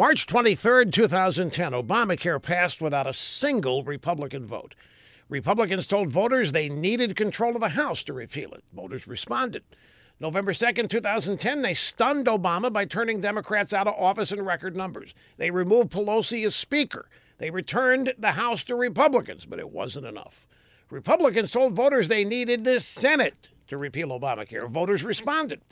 March 23, 2010, Obamacare passed without a single Republican vote. Republicans told voters they needed control of the House to repeal it. Voters responded. November 2nd, 2010, they stunned Obama by turning Democrats out of office in record numbers. They removed Pelosi as Speaker. They returned the House to Republicans, but it wasn't enough. Republicans told voters they needed the Senate to repeal Obamacare. Voters responded.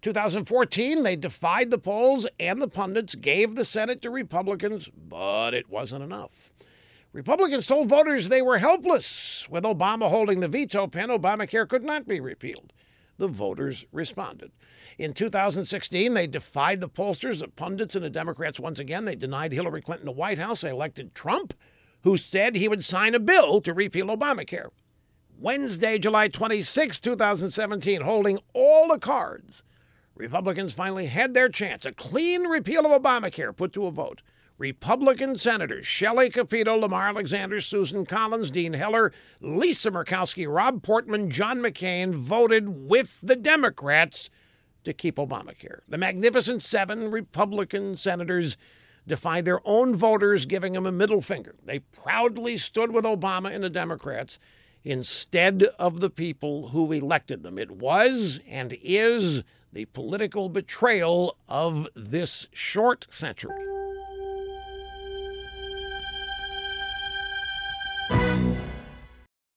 2014, they defied the polls and the pundits, gave the Senate to Republicans, but it wasn't enough. Republicans told voters they were helpless. With Obama holding the veto pen, Obamacare could not be repealed. The voters responded. In 2016, they defied the pollsters, the pundits, and the Democrats once again. They denied Hillary Clinton the White House. They elected Trump, who said he would sign a bill to repeal Obamacare. Wednesday, July 26, 2017, holding all the cards, Republicans finally had their chance. A clean repeal of Obamacare put to a vote. Republican Senators Shelley Capito, Lamar Alexander, Susan Collins, Dean Heller, Lisa Murkowski, Rob Portman, John McCain voted with the Democrats to keep Obamacare. The Magnificent Seven Republican senators defied their own voters, giving them a middle finger. They proudly stood with Obama and the Democrats instead of the people who elected them. It was and is the political betrayal of this short century.